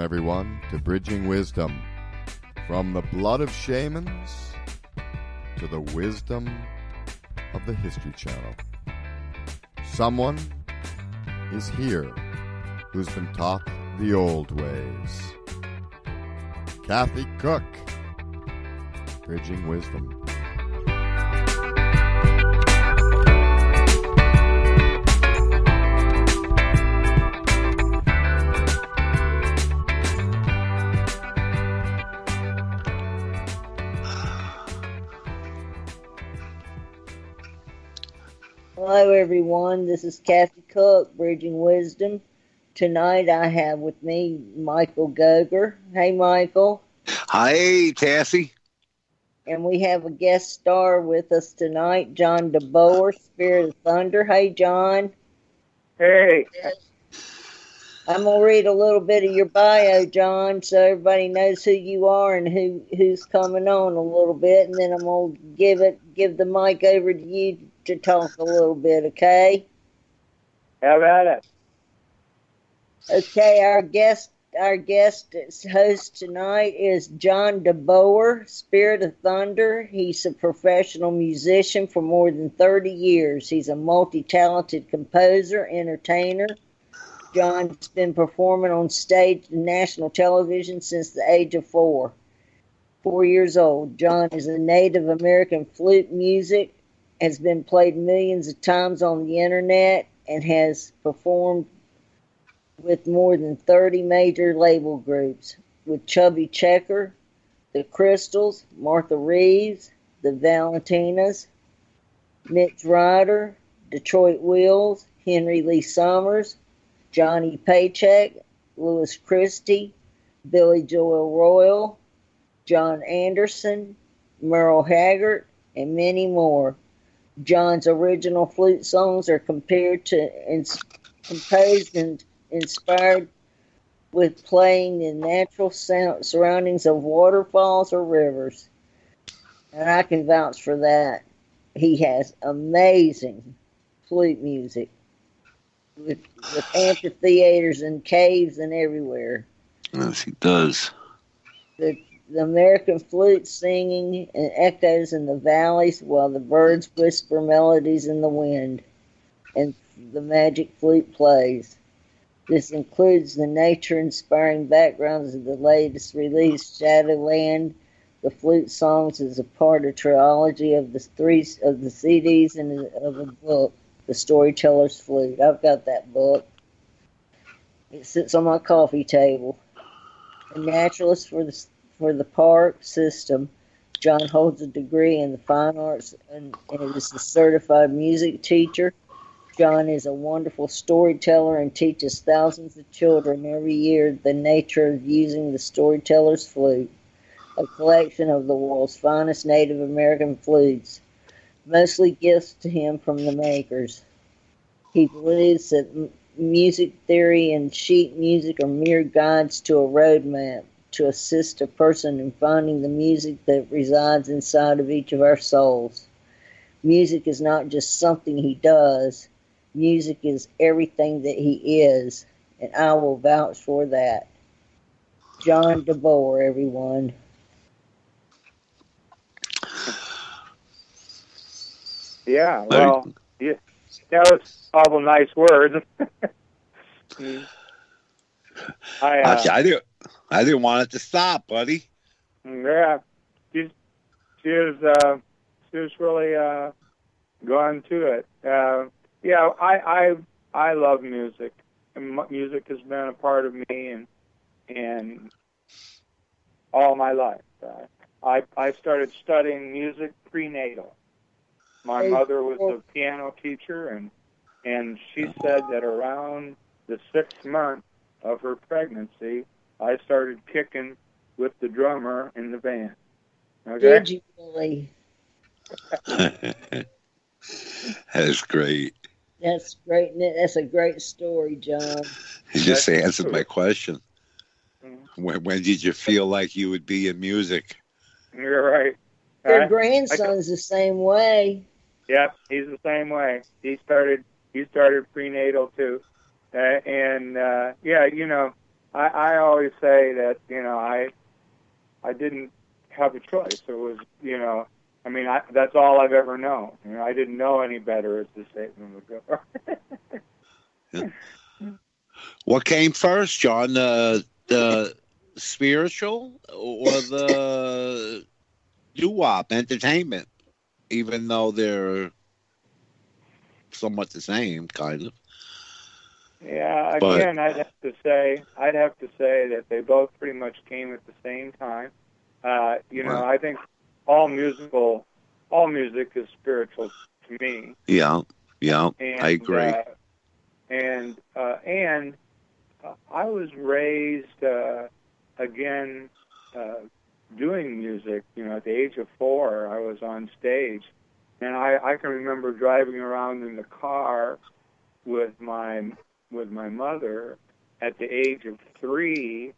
Everyone, to Bridging Wisdom. From the blood of shamans to the wisdom of the History Channel. Someone is here who's been taught the old ways. Kathy Cook, Bridging Wisdom. Everyone. This is Kathy Cook, Bridging Wisdom. Tonight I have with me Michael Goger. Hey, Michael. Hi, Cassie. And we have a guest star with us tonight, John DeBoer, Spirit of Thunder. Hey, John. Hey. I'm gonna read a little bit of your bio, John, so everybody knows who you are and who who's coming on a little bit, and then I'm gonna give it give the mic over to you to talk a little bit, okay? How about it? Okay, our guest our guest host tonight is John DeBoer, Spirit of Thunder. He's a professional musician for more than 30 years. He's a multi-talented composer, entertainer. John's been performing on stage and national television since the age of four. Four years old. John is a Native American flute music has been played millions of times on the internet and has performed with more than 30 major label groups with Chubby Checker, The Crystals, Martha Reeves, The Valentinas, Mitch Ryder, Detroit Wheels, Henry Lee Summers, Johnny Paycheck, Louis Christie, Billy Joe Royal, John Anderson, Merle Haggard, and many more. John's original flute songs are compared to ins- composed and inspired with playing in natural sound, surroundings of waterfalls or rivers. And I can vouch for that. He has amazing flute music with, with amphitheaters and caves and everywhere. Yes, he does. The American flute singing and echoes in the valleys while the birds whisper melodies in the wind and the magic flute plays. This includes the nature inspiring backgrounds of the latest release, Shadowland. The flute songs is a part of a trilogy of the three of the CDs and of a book, The Storyteller's Flute. I've got that book. It sits on my coffee table. A naturalist for the for the park system. John holds a degree in the fine arts and, and is a certified music teacher. John is a wonderful storyteller and teaches thousands of children every year the nature of using the storyteller's flute, a collection of the world's finest Native American flutes, mostly gifts to him from the makers. He believes that music theory and sheet music are mere guides to a roadmap to assist a person in finding the music that resides inside of each of our souls. Music is not just something he does, music is everything that he is, and I will vouch for that. John DeBoer, everyone. Yeah, well, yeah, that was all the nice words. I, uh, I didn't. I didn't want it to stop, buddy. yeah, she, she was, uh, she was really uh, going to it. Uh, yeah, I, I, I love music. And mu- music has been a part of me and and all my life. Uh, I I started studying music prenatal. My Hey, mother was well- a piano teacher, and and she said that around the sixth month of her pregnancy, I started kicking with the drummer in the band. Okay. Did you really? That's great. That's great. That's a great story, John. He just That's answered true. my question. Mhm. When, when did you feel like you would be in music? You're right. Your grandson's the same way. Yep, he's the same way. He started he started prenatal too, uh, and uh, yeah, you know, I, I always say that you know I I didn't have a choice. It was you know I mean I, that's all I've ever known. You know I didn't know any better, as the statement would go. What came first, John? The the spiritual or the doo wop entertainment? Even though they're somewhat the same, kind of. Yeah, But- again, I'd have to say, I'd have to say that they both pretty much came at the same time. Uh, you know, Right. I think all musical, all music is spiritual to me. Yeah, yeah, And, I agree. Uh, and uh, and uh, I was raised uh, again uh, doing music. You know, at the age of four, I was on stage, and I, I can remember driving around in the car with my with my mother at the age of three,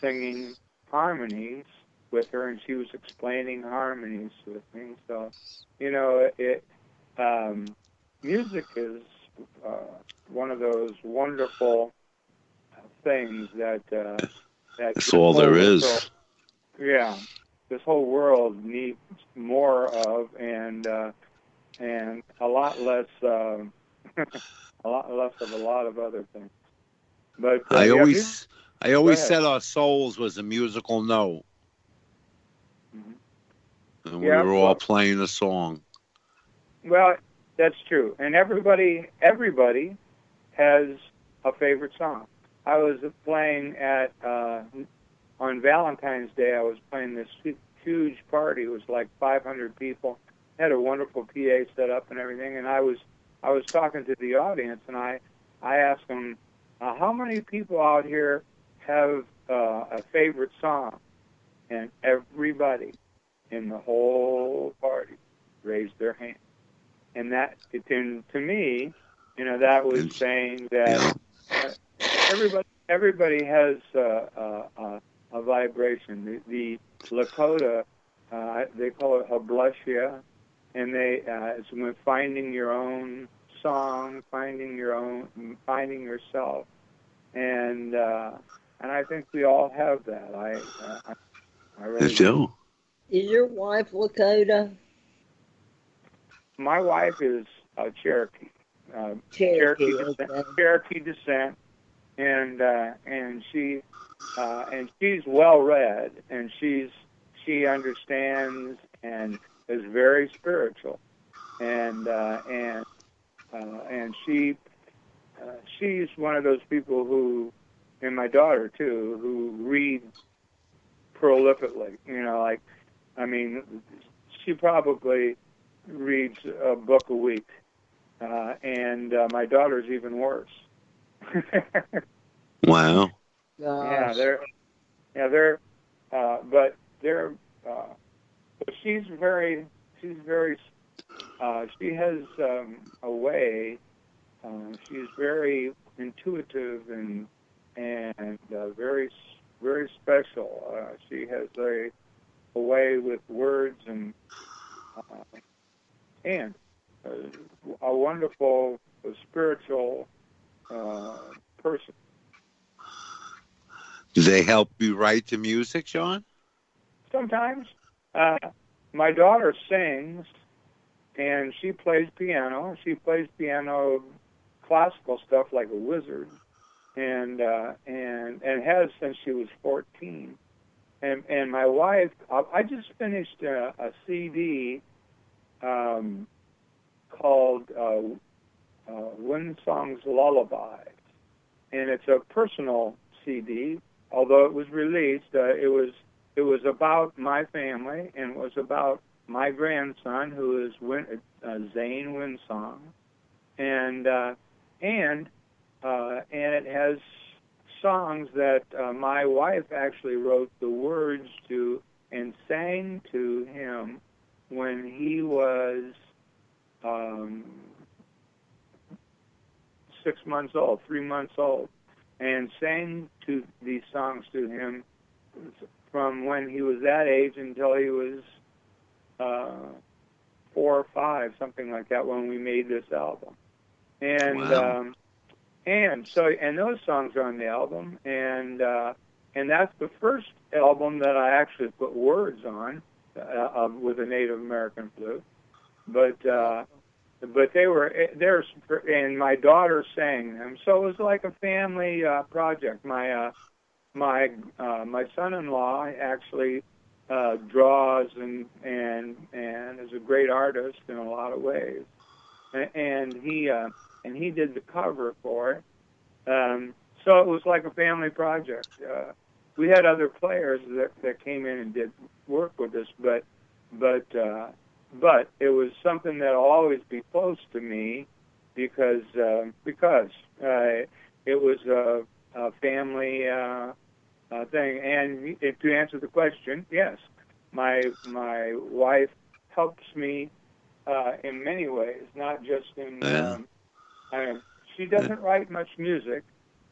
singing harmonies with her, and she was explaining harmonies with me. So, you know, it um, music is uh, one of those wonderful things that uh, that That's all there is. whole yeah, this whole world needs more of, and uh, and a lot less, um, a lot less of a lot of other things. But uh, I always, music- I always said our souls was a musical note, Mhm. and Yeah, we were all well- playing a song. Well, that's true, and everybody everybody has a favorite song. I was playing at uh, on Valentine's Day. I was playing this huge party. It was like 500 people. Had a wonderful PA set up and everything, and I was I was talking to the audience, and I I asked them, uh, how many people out here have uh, a favorite song, and everybody in the whole party raised their hand. And that it, to, to me, you know, that was saying that everybody everybody has uh, uh, uh, a vibration. The, the Lakota, uh, they call it hablushia, and they uh, it's when finding your own song, finding your own, finding yourself, and uh, and I think we all have that. I uh, I, I really They do. Is your wife Lakota? My wife is uh, Cherokee. Uh, Cherokee. Cherokee okay. descent, Cherokee descent, and uh, and she uh, and she's well read, and she's she understands and is very spiritual, and uh, and uh, and she uh, she's one of those people who, and my daughter too, who read prolifically. You know, like I mean, she probably reads a book a week uh, and uh, my daughter's even worse. Wow. yeah, they're yeah they're uh, but they're uh, but she's very she's very uh, she has um, a way. Um, she's very intuitive and and uh, very very special. Uh, she has a a way with words and uh, and uh, a wonderful uh, spiritual uh, person. Do they help you write the music, John? Sometimes uh, my daughter sings, and she plays piano. She plays piano, classical stuff like a wizard, and uh, and and has since she was 14. And and my wife, I, just finished a, a CD um, called uh, uh, Wind Songs Lullaby, and it's a personal CD. Although it was released, uh, it was it was about my family and was about my grandson who is Win, uh, Zane Winsong, and uh, and uh, and it has songs that uh, my wife actually wrote the words to and sang to him when he was um, six months old, three months old, and sang to these songs to him from when he was that age until he was uh, four or five, something like that, when we made this album. And Wow. um, and so and those songs are on the album, and uh, and that's the first album that I actually put words on uh, uh, with a Native American flute, but. Uh, but they were there's and my daughter sang them so it was like a family uh project my uh my uh my son-in-law actually uh draws and and and is a great artist in a lot of ways. And he uh and he did the cover for it. Um so it was like a family project. Uh we had other players that that came in and did work with us but but uh but it was something that'll always be close to me because uh, because uh, it was a, a family uh, uh, thing. And if, to answer the question, yes, my my wife helps me uh, in many ways, not just in. Yeah. Um, I mean, she doesn't write much music,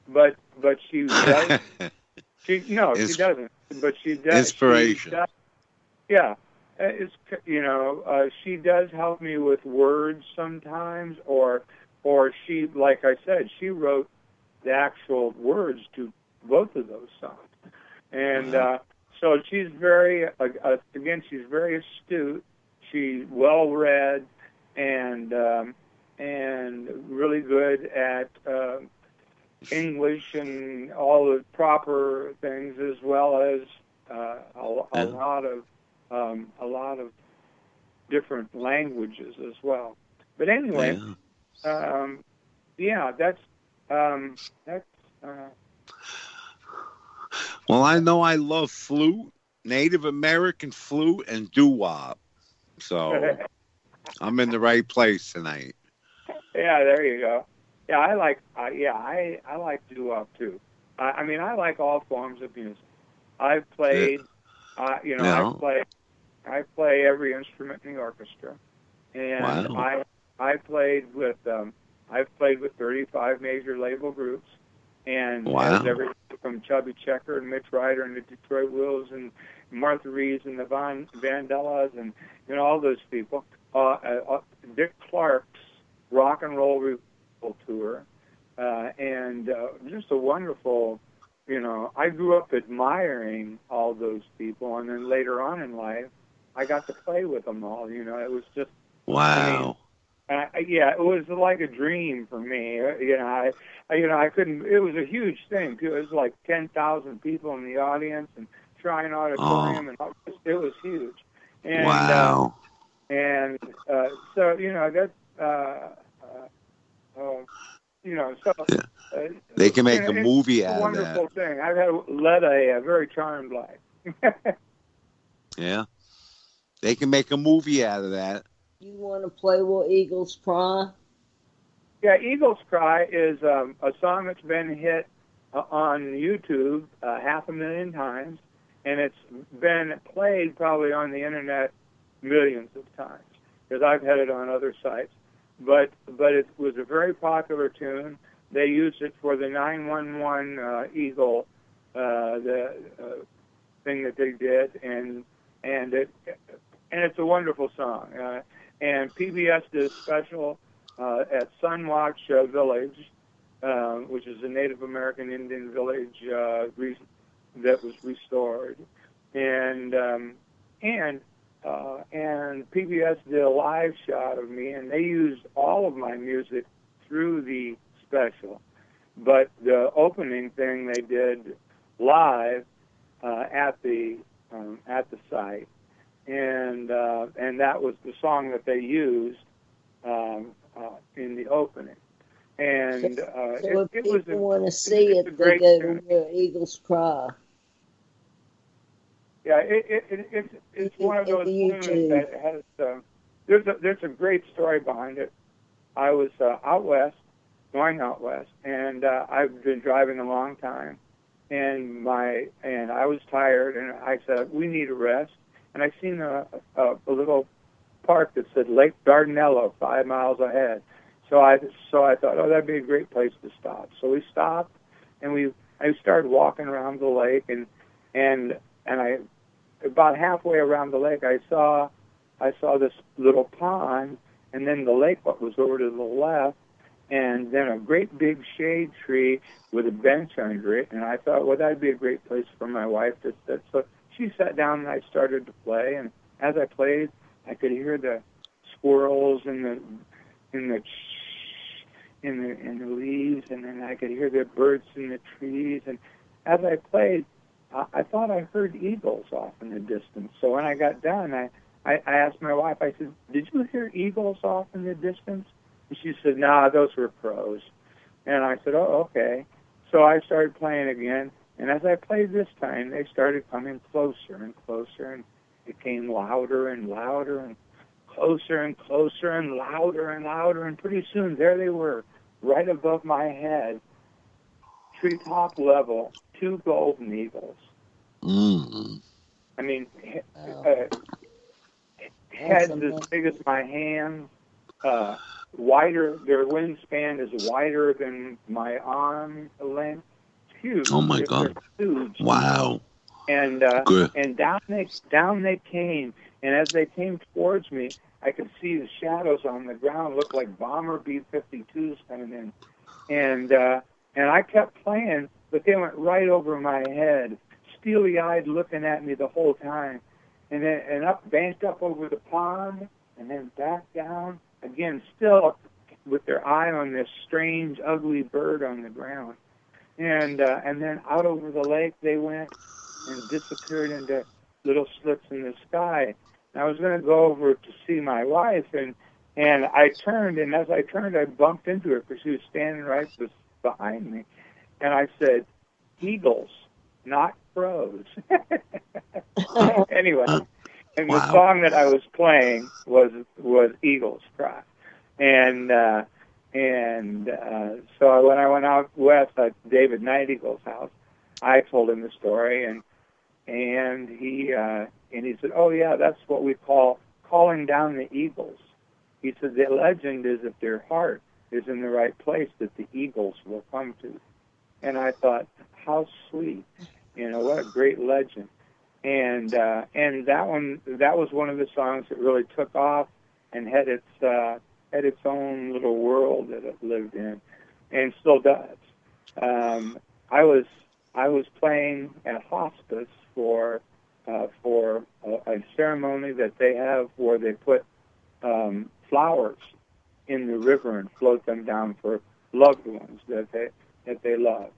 but but she does. she no, she doesn't. But she does. she Inspiration. does- yeah, uh, it's you know uh, she does help me with words sometimes, or or she like I said she wrote the actual words to both of those songs, and Wow. uh, so she's very uh, uh, again she's very astute, she's well read, and um, and really good at. Uh, English and all the proper things, as well as uh, a, a lot of um, a lot of different languages as well. But anyway, Yeah. um, yeah, that's um, that's uh, Well, I know I love flute, Native American flute, and doo wop. So I'm in the right place tonight. yeah. There you go. Yeah, I like. Uh, yeah, I I like doo wop too. I, I mean, I like all forms of music. I've played. Uh, you know, Yeah. I play. I play every instrument in the orchestra, and Wow. I I played with. Um, I've played with 35 major label groups, and Wow. everything from Chubby Checker and Mitch Ryder and the Detroit Wheels and Martha Reeves and the Von Vandellas and you know all those people. Uh, uh, uh, Dick Clark's rock and roll revival tour, uh, and uh, just a wonderful. You know, I grew up admiring all those people, and then later on in life, I got to play with them all. You know, it was just Wow. Uh, yeah, it was like a dream for me. Uh, You know, I, I, you know, I couldn't. It was a huge thing. too. It was like ten thousand people in the audience and Shrine Auditorium, and all- it was huge. And, Uh, wow. and uh, so you know that. Uh, uh, uh, you know, so uh, They can make you know, a movie a out of wonderful that. thing. I've had led a, a very charmed life. Yeah. They can make a movie out of that. You want to play Will Eagles Cry? Yeah, Eagles Cry is um, a song that's been hit uh, on YouTube uh, half a million times, and it's been played probably on the internet millions of times because I've had it on other sites. But but it was a very popular tune. They used it for the 911 uh, Eagle, uh, the uh, thing that they did, and and it and it's a wonderful song. Uh, and PBS did a special uh, at Sunwatch uh, Village, uh, which is a Native American Indian village uh, re- that was restored, and um, and uh, and PBS did a live shot of me, and they used all of my music through the special, but the opening thing they did live uh, at the um, at the site, and uh, and that was the song that they used um, uh, in the opening. And uh, So it, if it was people a, want to see it, they go to Will Eagles Cry. yeah, it, it, it, it's it's one of those YouTube. that has uh, there's a there's a great story behind it. I was uh, out west, going out west, and uh, I've been driving a long time, and my and I was tired, and I said we need a rest, and I seen a, a, a little park that said Lake Dardanelle five miles ahead. So I so I thought, oh, that'd be a great place to stop. So we stopped, and we I started walking around the lake, and and and I about halfway around the lake, I saw I saw this little pond, and then the lake was over to the left, and then a great big shade tree with a bench under it. And I thought, well, that'd be a great place for my wife to sit. So she sat down and I started to play. And as I played, I could hear the squirrels and the in the in the in the leaves, and then I could hear the birds in the trees. And as I played, I, I thought I heard eagles off in the distance. So when I got done, I, I I asked my wife. I said, "Did you hear eagles off in the distance?" And she said, "Nah, those were crows." And I said, "Oh, okay." So I started playing again, and as I played this time, they started coming closer and closer, and it came louder and louder and closer and closer and louder and louder, and pretty soon there they were, right above my head, treetop level, two golden eagles. Mm. I mean, uh, heads Awesome. as big as my hand, uh, wider. Their wingspan is wider than my arm length. Huge. Oh, my God. huge. Wow. And uh, Good. and down they down they came, and as they came towards me, I could see the shadows on the ground look like bomber B-52s coming in, and uh, and I kept playing, but they went right over my head, steely-eyed, looking at me the whole time, and then and up, banked up over the pond, and then back down again, still with their eye on this strange, ugly bird on the ground, and uh, and then out over the lake they went and disappeared into little slits in the sky. And I was going to go over to see my wife, and and I turned, and as I turned, I bumped into her because she was standing right behind me, and I said, "Eagles, not crows." anyway, and the song that I was playing was was Eagles Cry, and uh, and uh, so when I went out west at David Night Eagle's house, I told him the story, and and he uh, and he said, "Oh yeah, that's what we call calling down the eagles." He said the legend is if their heart is in the right place, that the eagles will come to. And I thought, how sweet, you know, what a great legend. And uh, and that one, that was one of the songs that really took off and had its uh, had its own little world that it lived in, and still does. Um, I was I was playing at hospice for uh, for a, a ceremony that they have where they put um, flowers in the river and float them down for loved ones that they that they love.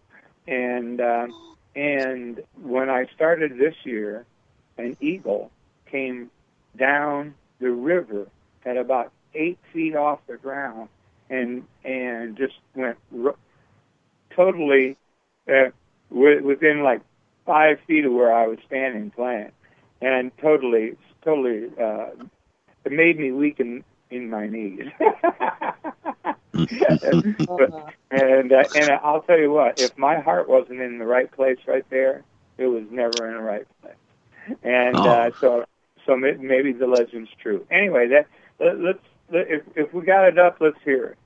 And um, and when I started this year, an eagle came down the river at about eight feet off the ground and and just went ro- totally uh, wi- within like five feet of where I was standing playing, and totally, totally, uh, it made me weak in, in my knees. but, and uh, and I'll tell you what, if my heart wasn't in the right place right there, it was never in the right place. And uh, so, so maybe the legend's true. Anyway, that let, let's let, if if we got it up, let's hear it.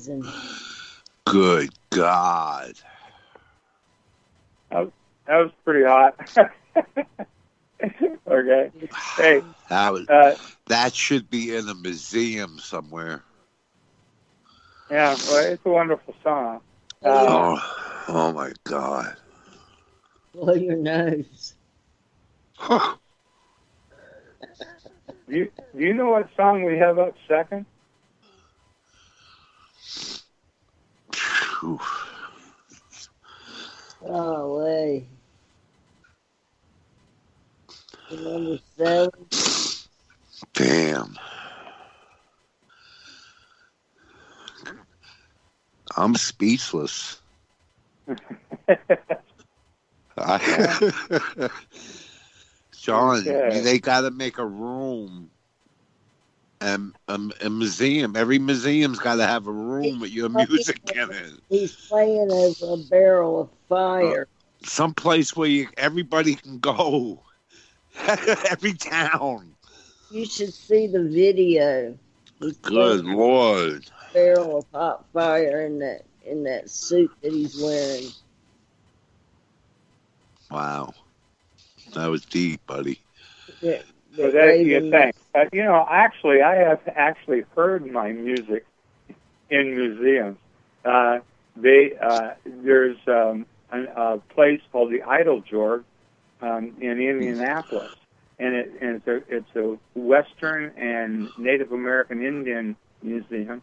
That's amazing. Good God. That was pretty hot. okay. Hey, That was, uh, that should be in a museum somewhere. yeah, well, it's a wonderful song. Uh, Oh, oh my God. Blow your nose. Huh. do, you, do you know what song we have up second? Phew. Oh, way. Number seven. Damn. I'm speechless. I, John, Okay. they got to make a room and a, a museum. Every museum's got to have a room with your music in it. He's playing over a barrel of fire. Uh, Some place where you, everybody can go. Every town. You should see the video. He's Good playing lord. barrel of hot fire in that in that suit that he's wearing. Wow. That was deep, buddy. That, So that that you think. Uh, you know, actually, I have actually heard my music in museums. Uh, they uh, there's um, a, a place called the Eiteljorg um, in Indianapolis, and, it, and it's a it's a Western and Native American Indian museum,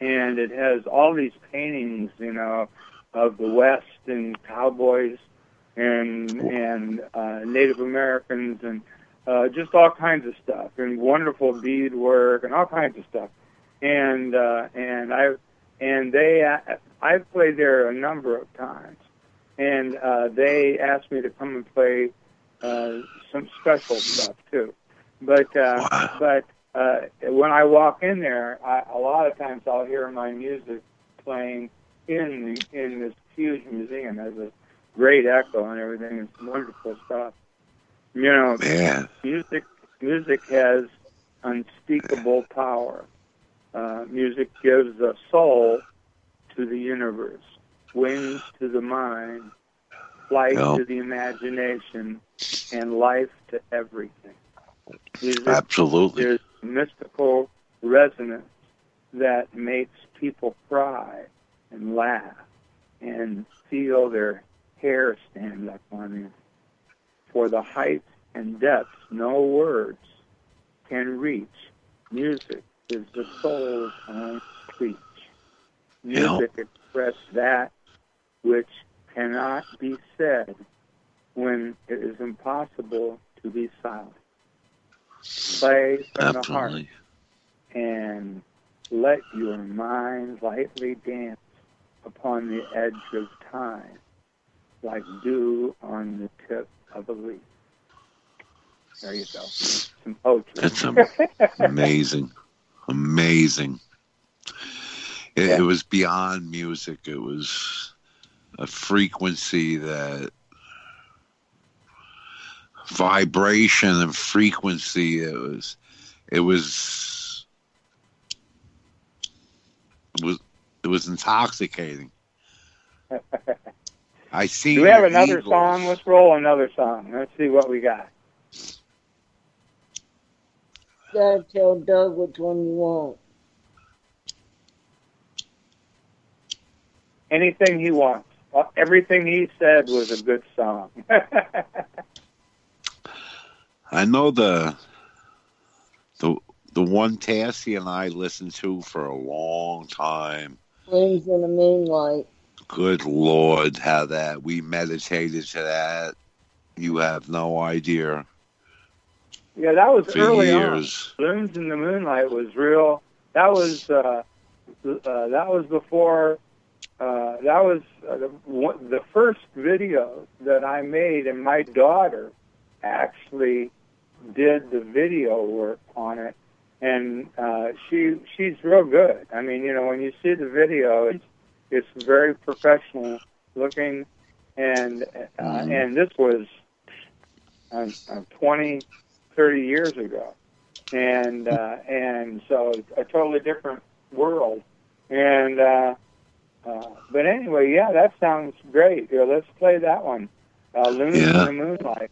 and it has all these paintings, you know, of the West and cowboys and and uh, Native Americans and uh, just all kinds of stuff and wonderful beadwork and all kinds of stuff. And uh, and I and they uh, I've played there a number of times, and uh, they asked me to come and play uh, some special stuff too. But uh, Wow. but uh, when I walk in there, I, a lot of times I'll hear my music playing in the, in this huge museum. There's a great echo and everything. It's wonderful stuff. You know, Man. music music has unspeakable power. Uh, music gives a soul to the universe, wings to the mind, flight to the imagination, and life to everything. Music Absolutely. there's mystical resonance that makes people cry and laugh and feel their hair stand up on end. For the heights and depths no words can reach. Music is the soul's own speech. Music expresses that which cannot be said when it is impossible to be silent. Play from the heart and let your mind lightly dance upon the edge of time, like dew on the tip of a leaf. There you go. Some poetry. That's amazing. Amazing. It, Yeah. it was beyond music. It was a frequency that vibration and frequency. It was, it was, it was, it was intoxicating. I see. Do we have another song? Let's roll another song. Let's see what we got. Gotta tell Doug which one you want. Anything he wants. Everything he said was a good song. I know the the the one Tassie and I listened to for a long time. Wings in the moonlight. Good Lord, how that we meditated to that. You have no idea. yeah, that was For early on. years. Blooms in the Moonlight was real. That was uh, uh, that was before. Uh, that was uh, the, one- the first video that I made, and my daughter actually did the video work on it, and uh, she she's real good. I mean, you know, when you see the video, it's it's very professional looking, and uh, Mhm. and this was uh, uh, 20, 30 years ago and uh, and so a totally different world. And uh, uh, but anyway, yeah, that sounds great. Here, let's play that one. Uh, Looney Yeah. in the Moonlight.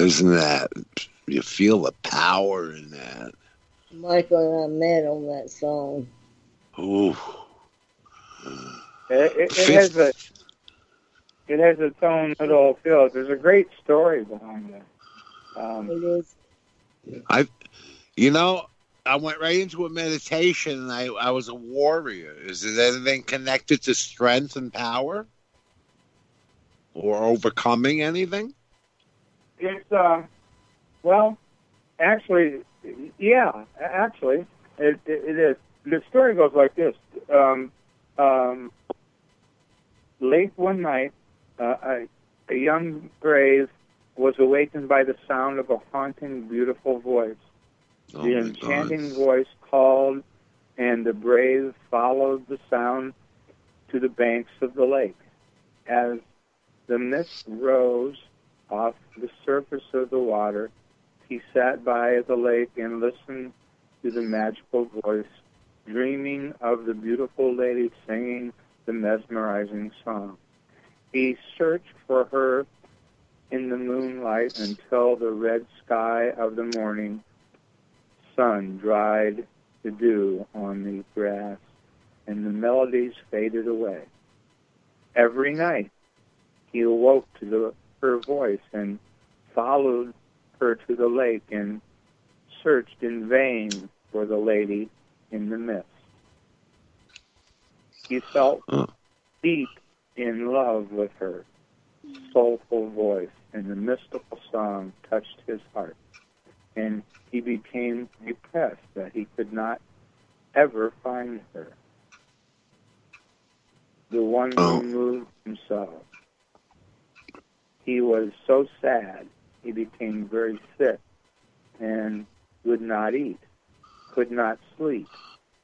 Isn't that, you feel the power in that. Michael and I met on that song. Ooh. It, it, it has a it has its own little feel. There's a great story behind it. Um, It is. You know, I went right into a meditation and I, I was a warrior. Is it anything connected to strength and power? Or overcoming anything? It's uh, well, actually, yeah, actually, it, it, it is. The story goes like this: um, um, late one night, uh, a, a young brave was awakened by the sound of a haunting, beautiful voice. Oh the enchanting God. voice called, and the brave followed the sound to the banks of the lake. As the mist rose off the surface of the water, he sat by the lake and listened to the magical voice, dreaming of the beautiful lady singing the mesmerizing song. He searched for her in the moonlight until the red sky of the morning sun dried the dew on the grass and the melodies faded away. Every night he awoke to the, her voice and followed her to the lake and searched in vain for the lady in the mist. He felt Oh. deep in love with her soulful voice, and the mystical song touched his heart. And he became depressed that he could not ever find her. The one Oh. who moved himself. He was so sad, he became very sick and would not eat, could not sleep,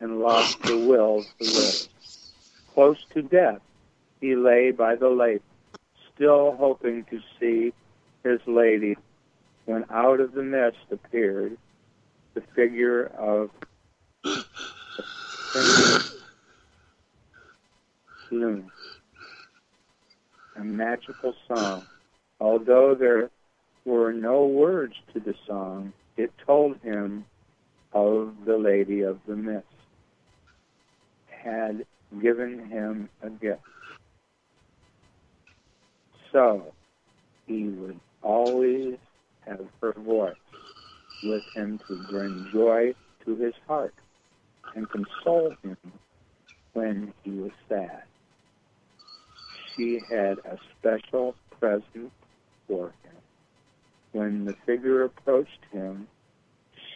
and lost the will to live. Close to death, he lay by the lake, still hoping to see his lady, when out of the mist appeared the figure of a. A magical song. Although there were no words to the song, it told him of the Lady of the Mist, had given him a gift. So he would always have her voice with him to bring joy to his heart and console him when he was sad. She had a special present for him. When the figure approached him,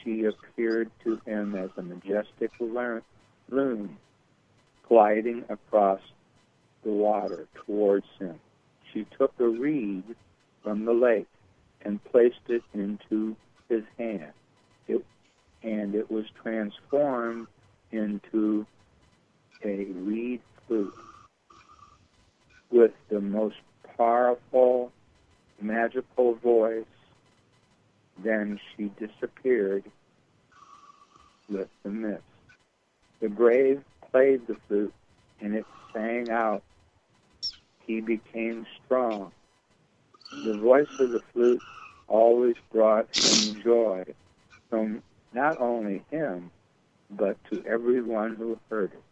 she appeared to him as a majestic loon gliding across the water towards him. She took a reed from the lake and placed it into his hand. It, and it was transformed into a reed flute with the most powerful, magical voice. Then she disappeared with the mist. The brave played the flute, and it sang out. He became strong. The voice of the flute always brought him joy from not only him, but to everyone who heard it.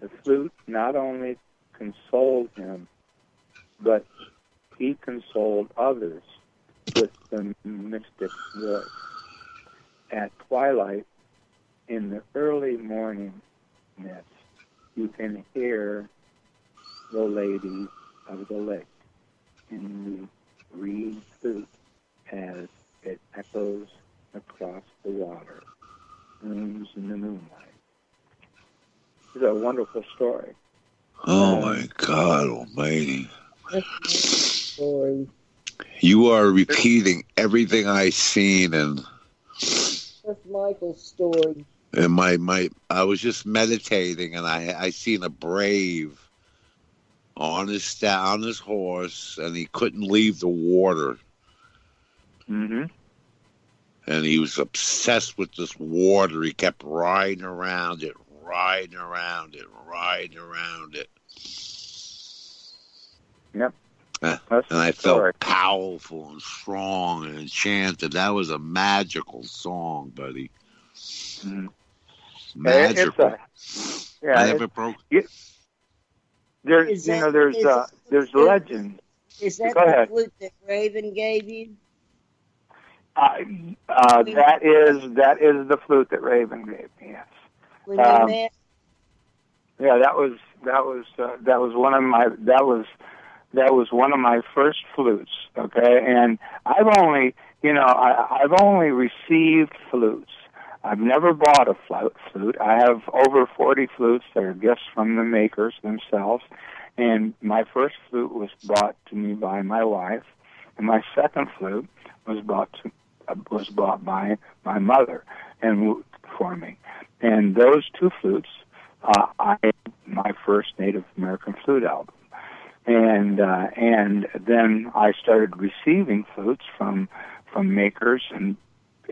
The flute not only consoled him, but he consoled others with the mystic voice. At twilight, in the early morning mist, you can hear the lady of the lake in the reed flute as it echoes across the water, rooms in the moonlight. It's a wonderful story. Oh my God Almighty! That's a nice story. You are repeating everything I seen, and That's Michael's story. and my my I was just meditating, and I I seen a brave on his sta- on his horse, and he couldn't leave the water, Mm-hmm. and he was obsessed with this water. He kept riding around it, riding around it, riding around it. That's and I the felt story. powerful and strong and enchanted. That was a magical song, buddy. Mhm. Magical. It's a, yeah, I it- never broke. there's Is you know there's is uh, that- there's legends. Is that Go the ahead. flute that Raven gave you? Uh, uh, that is that is the flute that Raven gave me. Yes. When you Um, met, Yeah, that was that was uh, that was one of my that was that was one of my first flutes. Okay, and I've only you know I, I've only received flutes. I've never bought a flute. I have over forty flutes that are gifts from the makers themselves. And my first flute was bought to me by my wife, and my second flute was bought to, was bought by my mother and for me. And those two flutes uh, I my first Native American flute album, and uh, and then I started receiving flutes from from makers and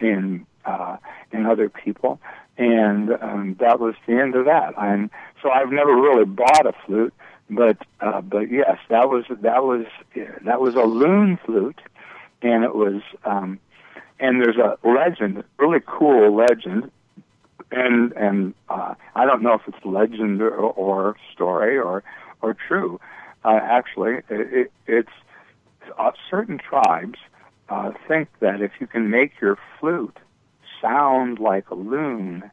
and uh, and other people, and um, that was the end of that. And so I've never really bought a flute, but uh, but yes, that was that was that was a loon flute, and it was. Um, and there's a legend, really cool legend and and uh, I don't know if it's legend or, or story or or true. Uh, actually, it, it, it's uh, certain tribes uh, think that if you can make your flute sound like a loon,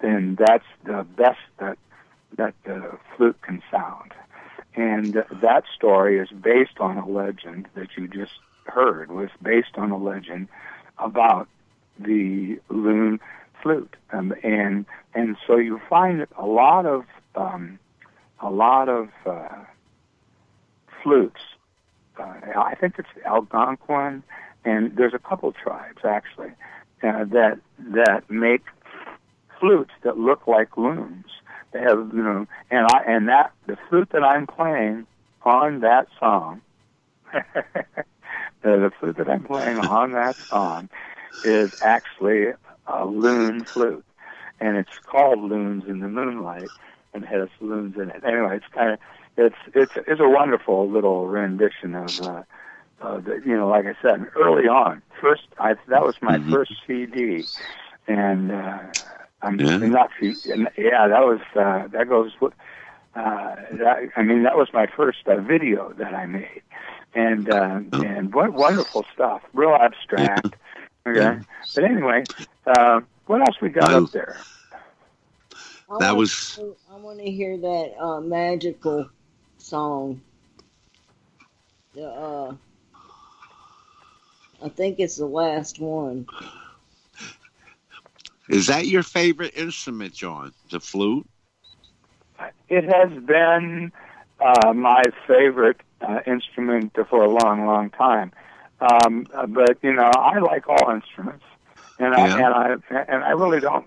then that's the best that that the flute can sound. And that story is based on a legend that you just heard. Was based on a legend about the loon flute, um, and and so you find a lot of um, a lot of uh, flutes. Uh, I think it's Algonquin, and there's a couple tribes actually uh, that that make flutes that look like loons. They have you know, and I and that the flute that I'm playing on that song. the, the flute that I'm playing on that song is actually a loon flute, and it's called "Loons in the Moonlight," and has loons in it. Anyway, it's kind of it's it's it's a wonderful little rendition of. Uh, uh, the, you know, like I said, early on, first I that was my Mhm. first CD, and uh, I'm Yeah. not yeah, that was uh, that goes. with- Uh, that, I mean, that was my first uh, video that I made, and uh, Oh. and what wonderful stuff, real abstract. Okay, Yeah. but anyway, uh, what else we got I- up there? That want was to- I want to hear that uh, magical song. The uh, I think it's the last one. is that your favorite instrument, John? The flute? It has been uh, my favorite uh, instrument for a long, long time. Um, but you know, I like all instruments, and I Yeah. and I and I really don't.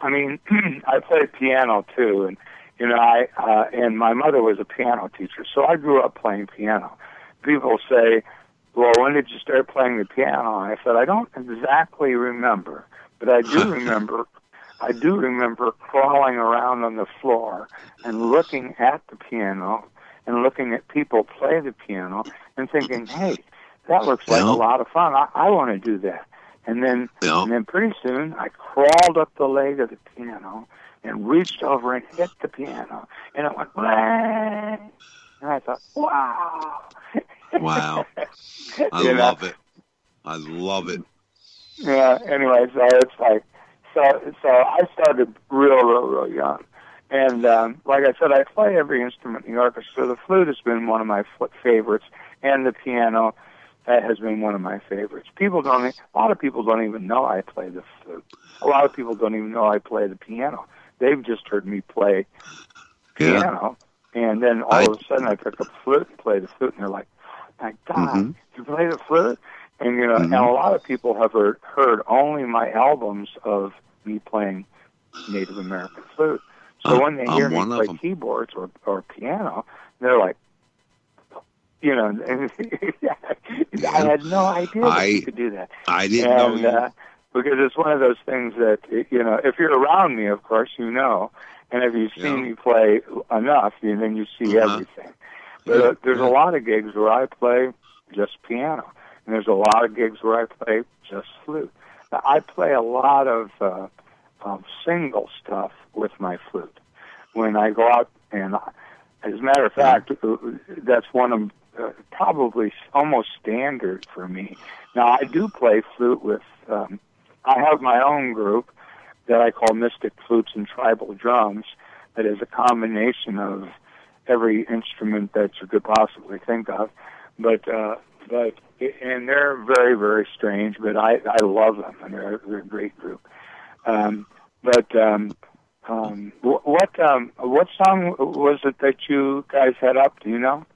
I mean, I play piano too, and you know, I uh, and my mother was a piano teacher, so I grew up playing piano. People say, "Well, when did you start playing the piano?" And I said, "I don't exactly remember, but I do remember I do remember crawling around on the floor and looking at the piano and looking at people play the piano and thinking, "Hey, that looks like Yeah. a lot of fun. I, I want to do that." And then, Yeah. and then pretty soon, I crawled up the leg of the piano and reached over and hit the piano, and it went bang. And I thought, "Wow!" Wow. I You know? love it. I love it. Yeah. Anyway, so it's like, so so I started real, real, real young, and um, like I said, I play every instrument in the orchestra. The flute has been one of my f- favorites, and the piano that has been one of my favorites. People don't, a lot of people don't even know I play the flute. A lot of people don't even know I play the piano. They've just heard me play Yeah. piano, and then all I- of a sudden I pick up flute and play the flute, and they're like, "My God, Mhm. you play the flute?" And you know, and Mhm. a lot of people have heard, heard only my albums of me playing Native American flute. So Uh, when they I'm hear me play keyboards or or piano, they're like, you know, and I had no idea that I- you could do that I didn't know and you. uh, because it's one of those things that you know if you're around me of course you know and if you've seen Yeah. me play enough you, then you see Uh-huh. everything but uh, there's Yeah. a lot of gigs where i play just piano and there's a lot of gigs where i play just flute now, i play a lot of uh, um, single stuff with my flute when i go out and I, as a matter of fact, uh, that's one of uh, probably almost standard for me. Now I do play flute with. Um, I have my own group that I call Mystic Flutes and Tribal Drums. That is a combination of every instrument that you could possibly think of. But uh, but and they're very very strange. But I I love them and they're they're a great group. Um, but um, um, what um, what song was it that you guys had up? Do you know?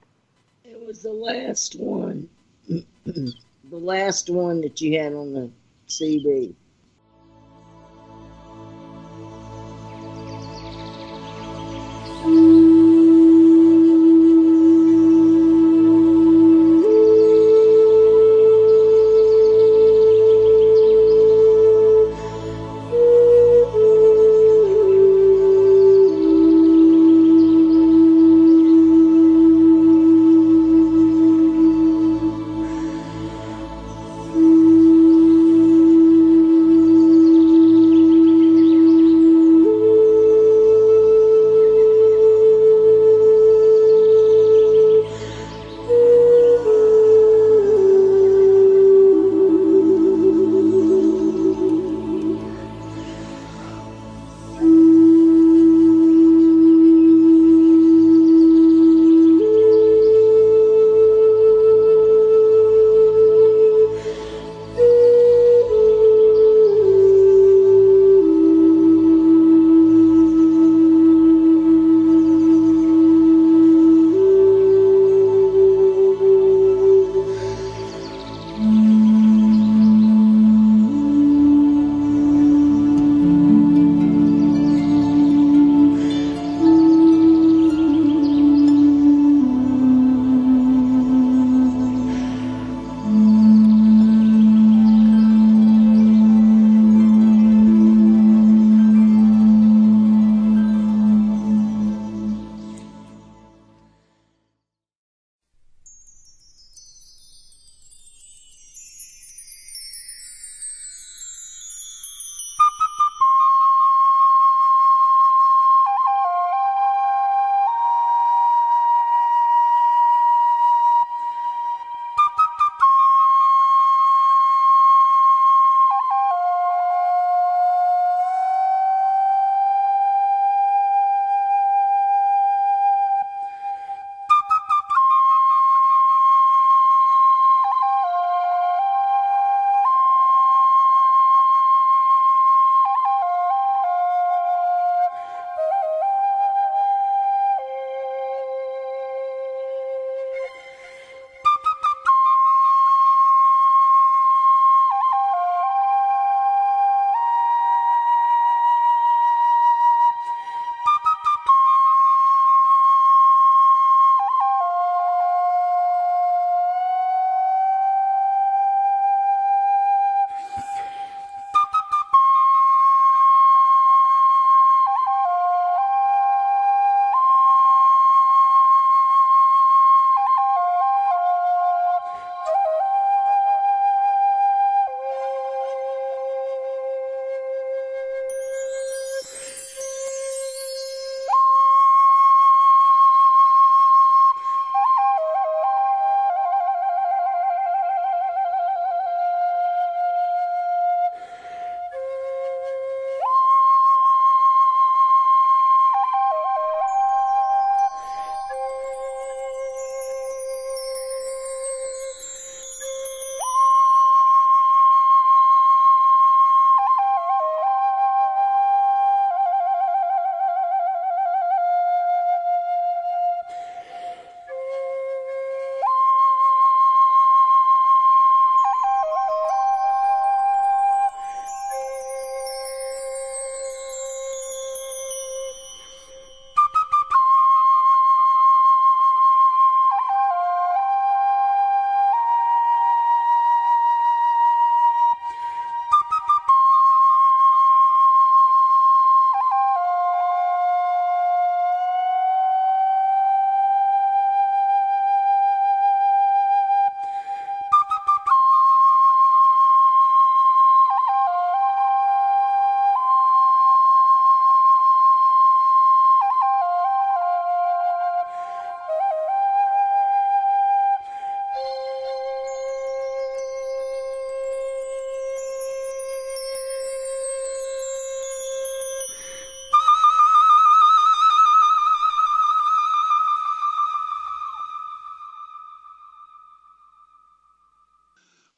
It was the last one. the last one that you had on the CD.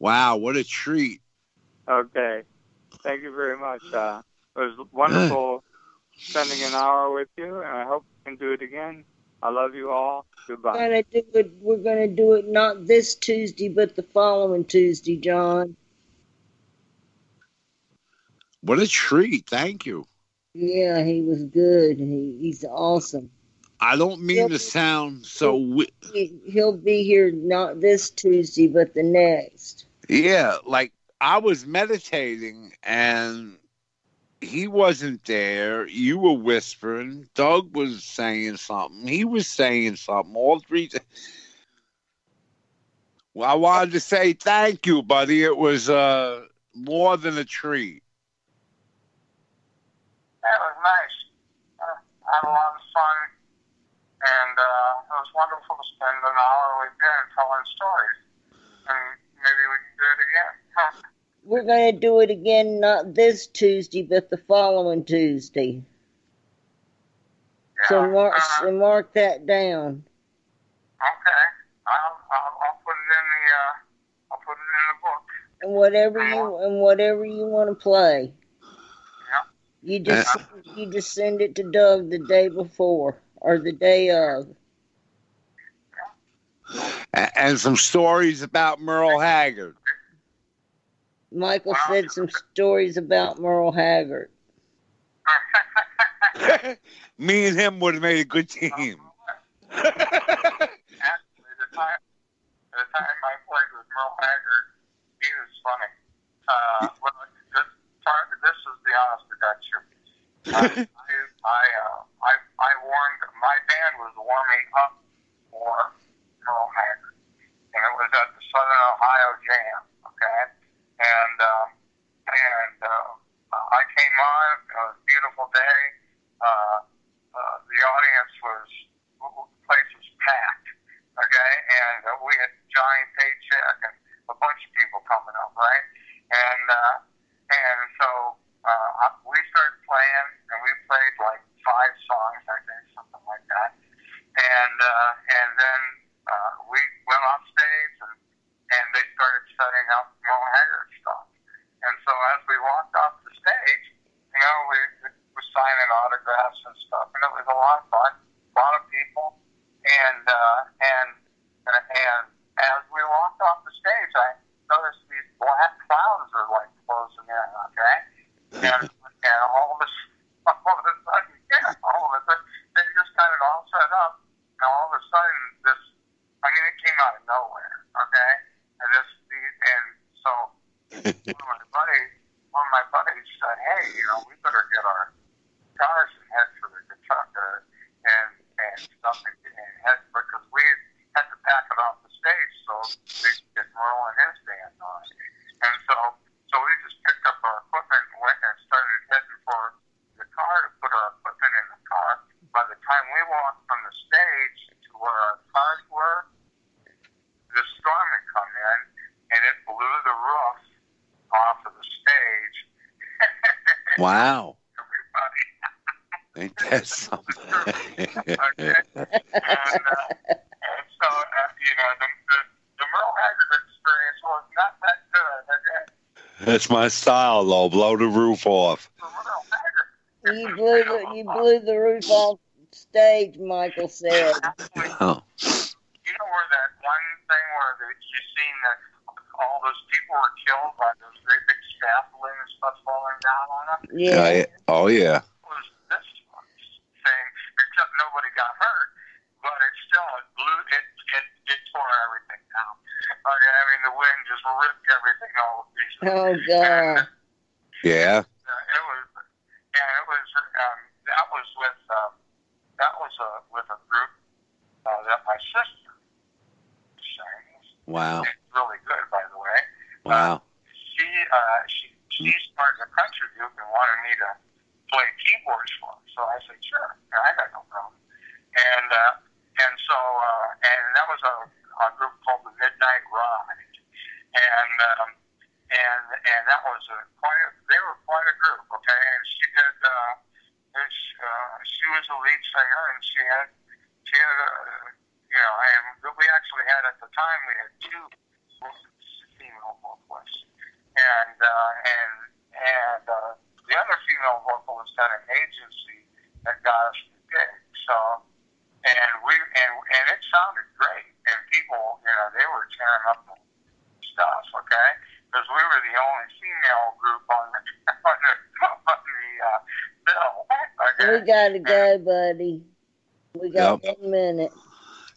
Wow, what a treat. Okay. Thank you very much. Uh, it was wonderful spending an hour with you, and I hope we can do it again. I love you all. Goodbye. We're Goodbye. gonna do it. We're gonna do it not this Tuesday, but the following Tuesday, John. What a treat. Thank you. Yeah, he was good. He, he's awesome. I don't mean to sound so. Wi- he'll be here not this Tuesday, but the next. Yeah, like I was meditating and he wasn't there. You were whispering. Doug was saying something. He was saying something. All three. Well, I wanted to say thank you, buddy. It was uh, more than a treat. That was nice. Uh, I had a lot of fun, and uh, it was wonderful to spend an hour with you and telling stories. And maybe we can do it again. Huh. We're gonna do it again not this Tuesday, but the following Tuesday. Yeah. So mark, uh, so mark that down. okay. I'll, I'll, I'll put it in the uh, I'll put it in the book. And whatever you and whatever you want to play. Yeah. You just you just send it to Doug the day before or the day of. And some stories about Merle Haggard. Michael said some stories about Merle Haggard. Me and him would have made a good team. Actually, the time the time I played with Merle Haggard, he was funny. Uh, well, this, this is the honest to God. Uh, I I, uh, I I warmed my band was warming up for Merle Haggard, and it was at the Southern Ohio Jam. Okay, and uh, and uh, I came on. It was a beautiful day. Uh, uh, the audience was the place was packed. Okay, and uh, we had Johnny Paycheck and a bunch of people coming up, right? And uh, and so uh, we started playing, and we played like five songs, I think, something like that. And uh, and then uh, we went off stage, and and they started setting up Merle Haggard stuff. And so as we walked off the stage, you know, we we were signing autographs and stuff, and it was a lot of fun, a lot of people, and uh, and and as we walked off the stage, I noticed these black clouds are like closing in, okay, and and all of a all of a sudden, yeah, all of a sudden, they just kind of all set up, and all of a sudden, this, I mean, it came out of nowhere, okay, and this, and so one of my buddies, one of my buddies said, hey, you know, we better get our cars and head for the Kentucky and and stuff and, and head because we had to pack it off the stage so they could get Merle and his band on. And so so we just picked up our equipment and went and started heading for the car to put our equipment in the car. By the time we walked from the stage to where our cars were, the storm had come in and it blew the roof off of the stage. Wow. Everybody Ain't that something? okay. And, uh, and so, uh, you know, the, the, the Merle Haggard experience was not that good. Okay. That's my style, though. Blow the roof off. The Merle Haggard. You blew the you blew the roof off stage. Michael said. Oh. You know where that one thing where the, you seen that all those people were killed by those great big scaffolding and stuff falling down on them? Yeah. Yeah, yeah. was this thing, except nobody got hurt, but it still it blew it it, it tore everything down. Okay, I mean the wind just ripped everything all to pieces. God. Yeah. Uh, it was, yeah, it was. Um, that was with um, that was uh, with a group uh, that my sister sang. Wow. It's really good, by the way. Wow. She uh, she she started a country group and wanted me to play keyboards for her. So I said, sure, I got no problem. And uh, and so uh, and that was a, a group called the Midnight Ride, and um, and that was a quite a, they were quite a group, okay. And she did uh, this, uh, she was a lead singer, and she had she had uh, you know, and we actually had at the time we had two female vocalist, and uh, and and uh, the other female vocalist had an agency that got us the gig. So, and we and and it sounded great, and people, you know, they were tearing up the stuff, okay, because we were the only female group on the on the, on the uh, bill. Okay. We gotta go, buddy. We got one minute.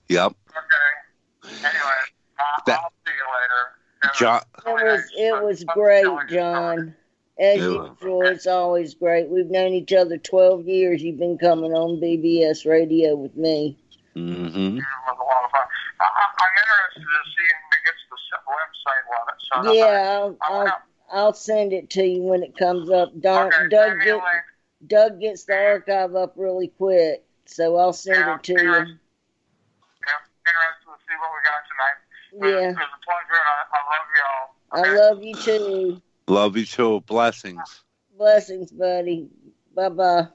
Yep. Okay. Anyway, I'll, That- I'll see you later. It was John, It was it was great, know when you're coming. John. As Yeah. usual, it's always great. We've known each other twelve years. You've been coming on BBS radio with me. Mm-hmm. It was a lot of fun. I, I- I'm interested to see website on it. So that Yeah, I'll, I, I I'll I'll send it to you when it comes up. Don, okay, Doug send me a get. Doug gets the archive up really quick, so I'll send Yeah, it to you. Yeah, interested to see what we got tonight. It Yeah, it was a pleasure, and I, I love y'all. I love you too. Love you too. Blessings. Blessings, buddy. Bye bye.